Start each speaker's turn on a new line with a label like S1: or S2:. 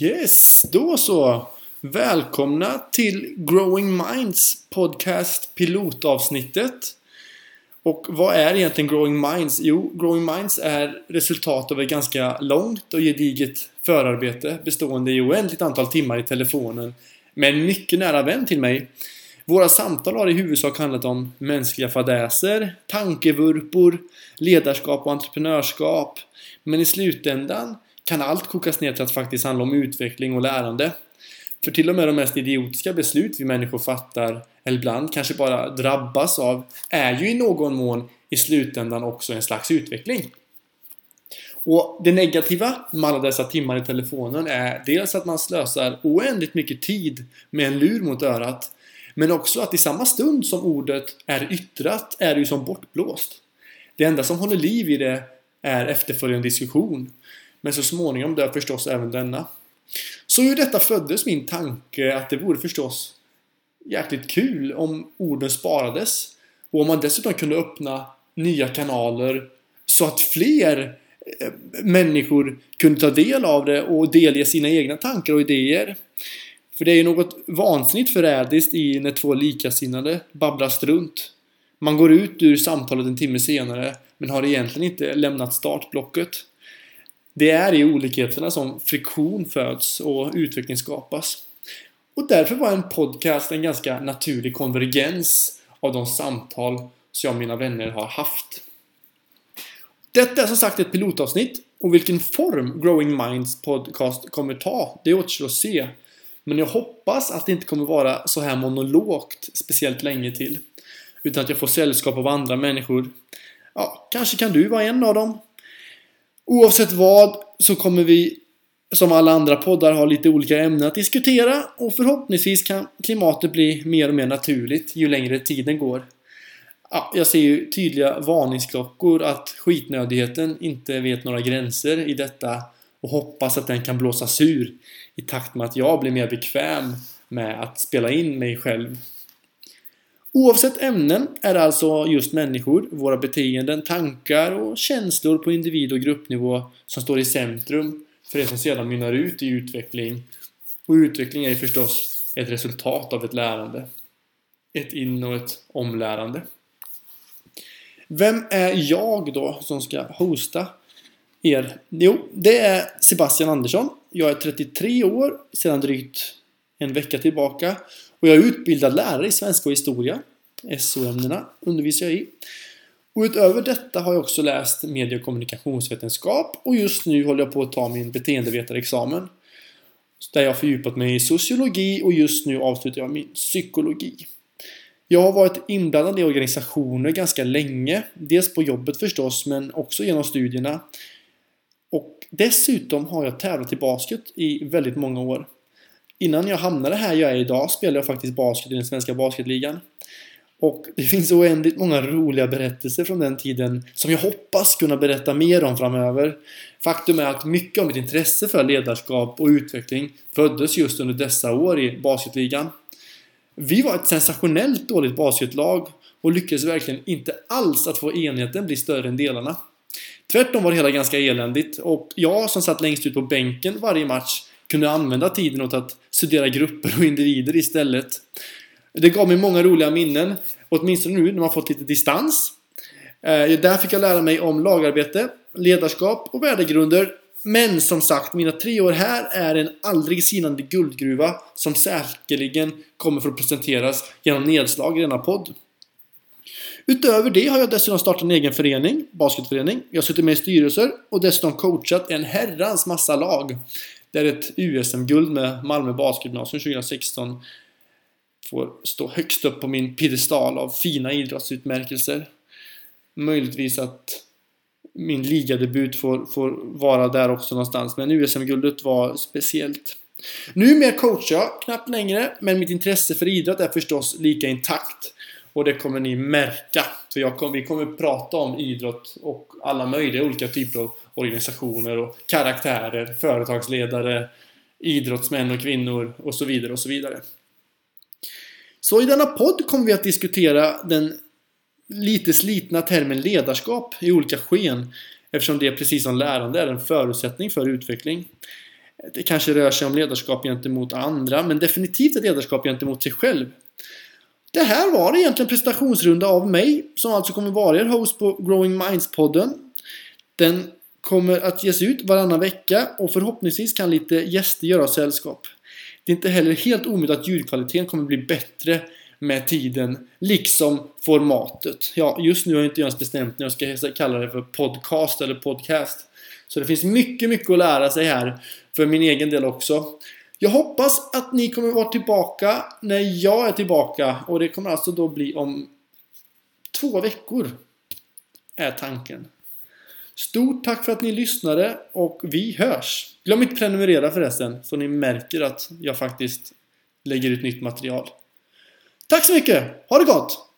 S1: Yes, då så. Välkomna till Growing Minds podcast pilotavsnittet. Och vad är egentligen Growing Minds? Jo, Growing Minds är resultat av ett ganska långt och gediget förarbete bestående i oändligt antal timmar i telefonen med en mycket nära vän till mig. Våra samtal har i huvudsak handlat om mänskliga fadäser, tankevurpor, ledarskap och entreprenörskap. Men i slutändan kan allt kokas ner till att faktiskt handla om utveckling och lärande. För till och med de mest idiotiska beslut vi människor fattar, eller ibland kanske bara drabbas av, är ju i någon mån i slutändan också en slags utveckling. Och det negativa med alla dessa timmar i telefonen är dels att man slösar oändligt mycket tid med en lur mot örat men också att i samma stund som ordet är yttrat är det ju som bortblåst. Det enda som håller liv i det är efterföljande diskussion. Men så småningom dör förstås även denna. Så ur detta föddes min tanke att det vore förstås jäkligt kul om orden sparades. Och om man dessutom kunde öppna nya kanaler så att fler eh, människor kunde ta del av det och delge sina egna tankar och idéer. För det är ju något vansinnigt förrädiskt i när två likasinnade babblar strunt. Man går ut ur samtalet en timme senare men har egentligen inte lämnat startblocket. Det är i olikheterna som friktion föds och utveckling skapas. Och därför var en podcast en ganska naturlig konvergens av de samtal som jag och mina vänner har haft. Detta är som sagt ett pilotavsnitt och vilken form Growing Minds podcast kommer ta, det återstår att se. Men jag hoppas att det inte kommer vara så här monologt speciellt länge till. Utan att jag får sällskap av andra människor. Ja, kanske kan du vara en av dem. Oavsett vad så kommer vi som alla andra poddar ha lite olika ämnen att diskutera och förhoppningsvis kan klimatet bli mer och mer naturligt ju längre tiden går. Ja, jag ser ju tydliga varningsklockor att skitnödigheten inte vet några gränser i detta och hoppas att den kan blåsas ur i takt med att jag blir mer bekväm med att spela in mig själv. Oavsett ämnen är det alltså just människor, våra beteenden, tankar och känslor på individ och gruppnivå som står i centrum för det som sedan mynnar ut i utveckling. Och utveckling är ju förstås ett resultat av ett lärande. Ett in och ett omlärande. Vem är jag då som ska hosta er? Jo, det är Sebastian Andersson. Jag är 33 år sedan drygt en vecka tillbaka och jag är utbildad lärare i svenska och historia. SO-ämnena undervisar jag i. Och utöver detta har jag också läst medie och kommunikationsvetenskap och just nu håller jag på att ta min beteendevetarexamen. Där jag har fördjupat mig i sociologi och just nu avslutar jag min psykologi. Jag har varit inblandad i organisationer ganska länge. Dels på jobbet förstås, men också genom studierna. Och dessutom har jag tävlat i basket i väldigt många år. Innan jag hamnade här jag är idag spelade jag faktiskt basket i den svenska basketligan. Och det finns oändligt många roliga berättelser från den tiden som jag hoppas kunna berätta mer om framöver. Faktum är att mycket av mitt intresse för ledarskap och utveckling föddes just under dessa år i basketligan. Vi var ett sensationellt dåligt basketlag och lyckades verkligen inte alls att få enheten bli större än delarna. Tvärtom var det hela ganska eländigt och jag som satt längst ut på bänken varje match kunde använda tiden åt att studera grupper och individer istället. Det gav mig många roliga minnen, åtminstone nu när man fått lite distans. Eh, där fick jag lära mig om lagarbete, ledarskap och värdegrunder. Men som sagt, mina tre år här är en aldrig sinande guldgruva som säkerligen kommer för att presenteras genom nedslag i denna podd. Utöver det har jag dessutom startat en egen förening, basketförening. Jag har suttit med i styrelser och dessutom coachat en herrans massa lag. Där ett USM-guld med Malmö Basgymnasium 2016 får stå högst upp på min piedestal av fina idrottsutmärkelser. Möjligtvis att min ligadebut får, får vara där också någonstans, men USM-guldet var speciellt. Numera coachar jag knappt längre, men mitt intresse för idrott är förstås lika intakt. Och det kommer ni märka. Så jag kom, vi kommer prata om idrott och alla möjliga olika typer av organisationer och karaktärer, företagsledare, idrottsmän och kvinnor och så vidare och så vidare. Så i denna podd kommer vi att diskutera den lite slitna termen ledarskap i olika sken eftersom det precis som lärande är en förutsättning för utveckling. Det kanske rör sig om ledarskap gentemot andra, men definitivt ett ledarskap gentemot sig själv. Det här var egentligen presentationsrunda av mig, som alltså kommer vara er host på Growing Minds-podden. Den kommer att ges ut varannan vecka och förhoppningsvis kan lite gäster göra sällskap. Det är inte heller helt omöjligt att ljudkvaliteten kommer bli bättre med tiden, liksom formatet. Ja, just nu har jag inte ens bestämt när jag ska kalla det för podcast eller podcast. Så det finns mycket, mycket att lära sig här för min egen del också. Jag hoppas att ni kommer vara tillbaka när jag är tillbaka och det kommer alltså då bli om två veckor. Är tanken. Stort tack för att ni lyssnade och vi hörs! Glöm inte prenumerera förresten så ni märker att jag faktiskt lägger ut nytt material. Tack så mycket! Ha det gott!